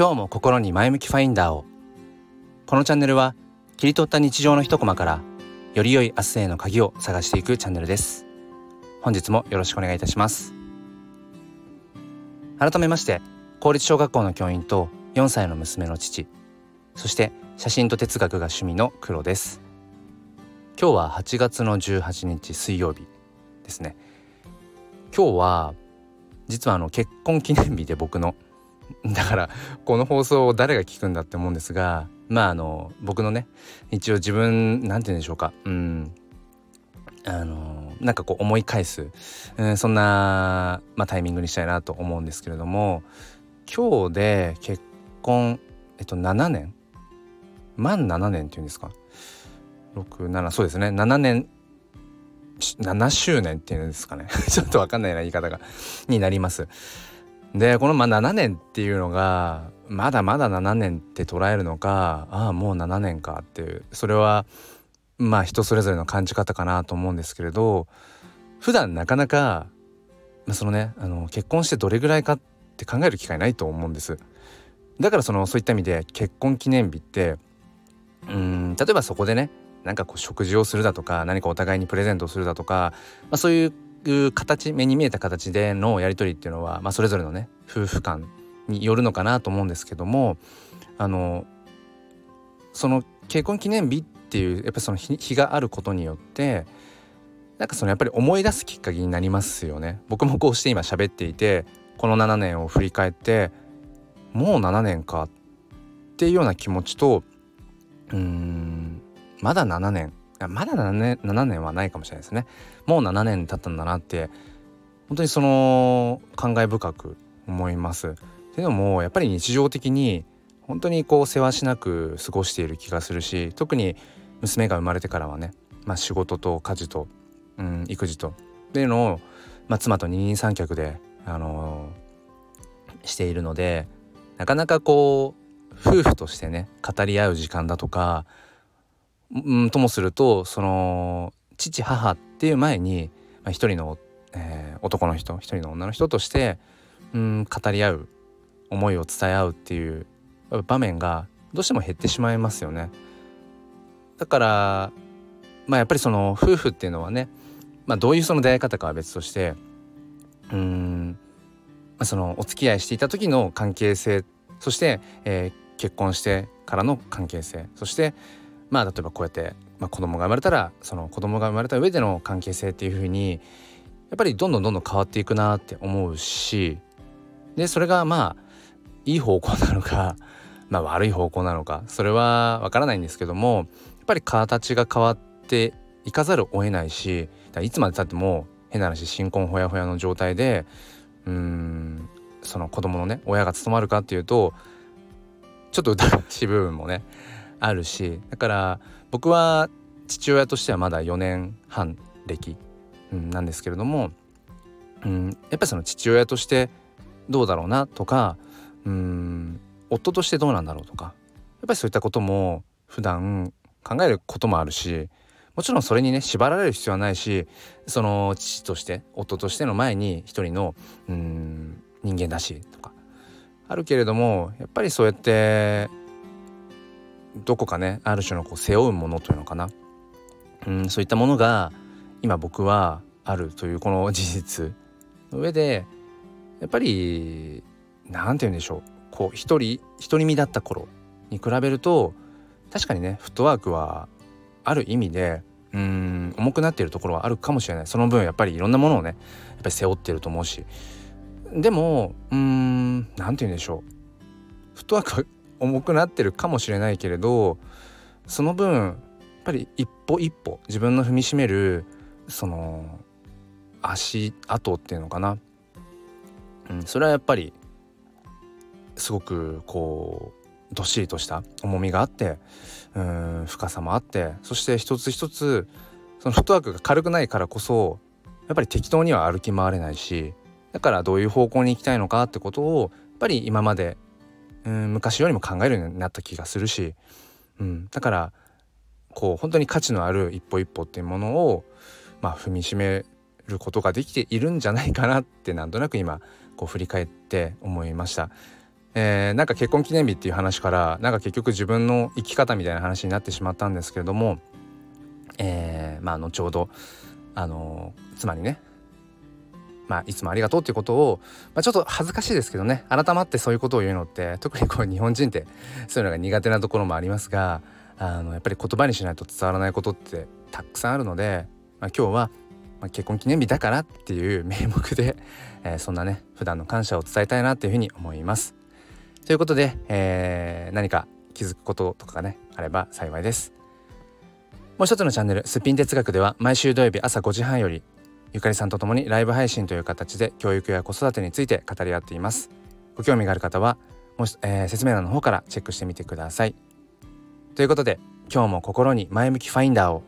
今日も心に前向きファインダーを。このチャンネルは切り取った日常の一コマからより良い明日への鍵を探していくチャンネルです。本日もよろしくお願いいたします。改めまして公立小学校の教員と4歳の娘の父そして写真と哲学が趣味の黒です。今日は8月の18日水曜日ですね。今日は実はあの結婚記念日で僕の だからこの放送を誰が聞くんだって思うんですがまああの僕のね一応自分なんて言うんでしょうか。うん。あのなんかこう思い返す、うん、そんな、まあ、タイミングにしたいなと思うんですけれども今日で結婚えっと7年？満7年っていうんですか？67そうですね。7年7周年っていうんですかね。ちょっと分かんないな言い方が。になります。でこのまあ7年っていうのがまだまだ7年って捉えるのかああもう7年かっていうそれはまあ人それぞれの感じ方かなと思うんですけれど普段なかなか、まあ、そのねあの結婚してどれぐらいかって考える機会ないと思うんです。だからそのそういった意味で結婚記念日ってうん例えばそこでねなんかこう食事をするだとか何かお互いにプレゼントをするだとか、まあ、そういう形目に見えた形でのやり取りっていうのは、まあ、それぞれのね夫婦間によるのかなと思うんですけどもあのその結婚記念日っていうやっぱその日があることによってなんかそのやっぱり思い出すきっかけになりますよね。僕もこうして今喋っていてこの7年を振り返ってもう7年かっていうような気持ちとうーんまだ7年まだ7年 ,7 年はないかもしれないですねもう7年経ったんだなって本当にその感慨深く思います。っていうのもやっぱり日常的に本当にこう世話しなく過ごしている気がするし特に娘が生まれてからはね、まあ、仕事と家事と、うん、育児とっていうのを、まあ、妻と二人三脚で、あのー、しているのでなかなかこう夫婦としてね語り合う時間だとかうんともするとその父母っていう前に、まあ、一人の、えー、男の人一人の女の人としてうん語り合う思いを伝え合うっていう場面がどうしても減ってしまいますよね。だからまあやっぱりその夫婦っていうのはね、まあ、どういうその出会い方かは別としてうんまあ、そのお付き合いしていた時の関係性そして、えー、結婚してからの関係性そしてまあ例えばこうやって、まあ、子供が生まれたらその子供が生まれた上での関係性っていうふうにやっぱりどんどんどんどん変わっていくなって思うしでそれがまあいい方向なのか まあ悪い方向なのかそれはわからないんですけどもやっぱり形が変わっていかざるを得ないしいつまでたっても変な話新婚ほやほやの状態でうんその子供のね親が務まるかっていうとちょっと疑わしい部分もねあるしだから僕は父親としてはまだ4年半歴、うん、なんですけれども、うん、やっぱりその父親としてどうだろうなとかうん夫としてどうなんだろうとかやっぱりそういったことも普段考えることもあるしもちろんそれにね縛られる必要はないしその父として夫としての前に一人のうん人間だしとかあるけれどもやっぱりそうやってどこかねある種のこう背負うものというのかな。うんそういったものが今僕はあるというこの事実の上でやっぱり何て言うんでしょう。こう一人独り身だった頃に比べると確かにねフットワークはある意味でうん重くなっているところはあるかもしれない。その分やっぱりいろんなものをねやっぱり背負ってると思うし。でもうん何て言うんでしょう。フットワークは重くなってるかもしれないけれどその分やっぱり一歩一歩自分の踏みしめるその足跡っていうのかな、うん、それはやっぱりすごくこうどっしりとした重みがあってうん深さもあってそして一つ一つそのフットワークが軽くないからこそやっぱり適当には歩き回れないしだからどういう方向に行きたいのかってことをやっぱり今までうん昔よりも考えるようになった気がするし、うん、だからこう本当に価値のある一歩一歩っていうものを、まあ、踏みしめることができているんじゃないかなってなんとなく今こう振り返って思いました。えー、なんか結婚記念日っていう話からなんか結局自分の生き方みたいな話になってしまったんですけれども、えー、まあ後ほどあの妻にねまあ、いつもありがとうっていうことを、まあ、ちょっと恥ずかしいですけどね改まってそういうことを言うのって特にこう日本人ってそういうのが苦手なところもありますがあのやっぱり言葉にしないと伝わらないことってたくさんあるので、まあ、今日は、ま結婚記念日だからっていう名目で、えー、そんなね普段の感謝を伝えたいなっていうふうに思います。ということで、えー、何か気づくこととかがねあれば幸いです。もう一つのチャンネル「すっぴん哲学」では毎週土曜日朝5時半よりゆかりさんと共にライブ配信という形で教育や子育てについて語り合っています。ご興味がある方はもし、えー、説明欄の方からチェックしてみてください。ということで今日も心に前向きファインダーを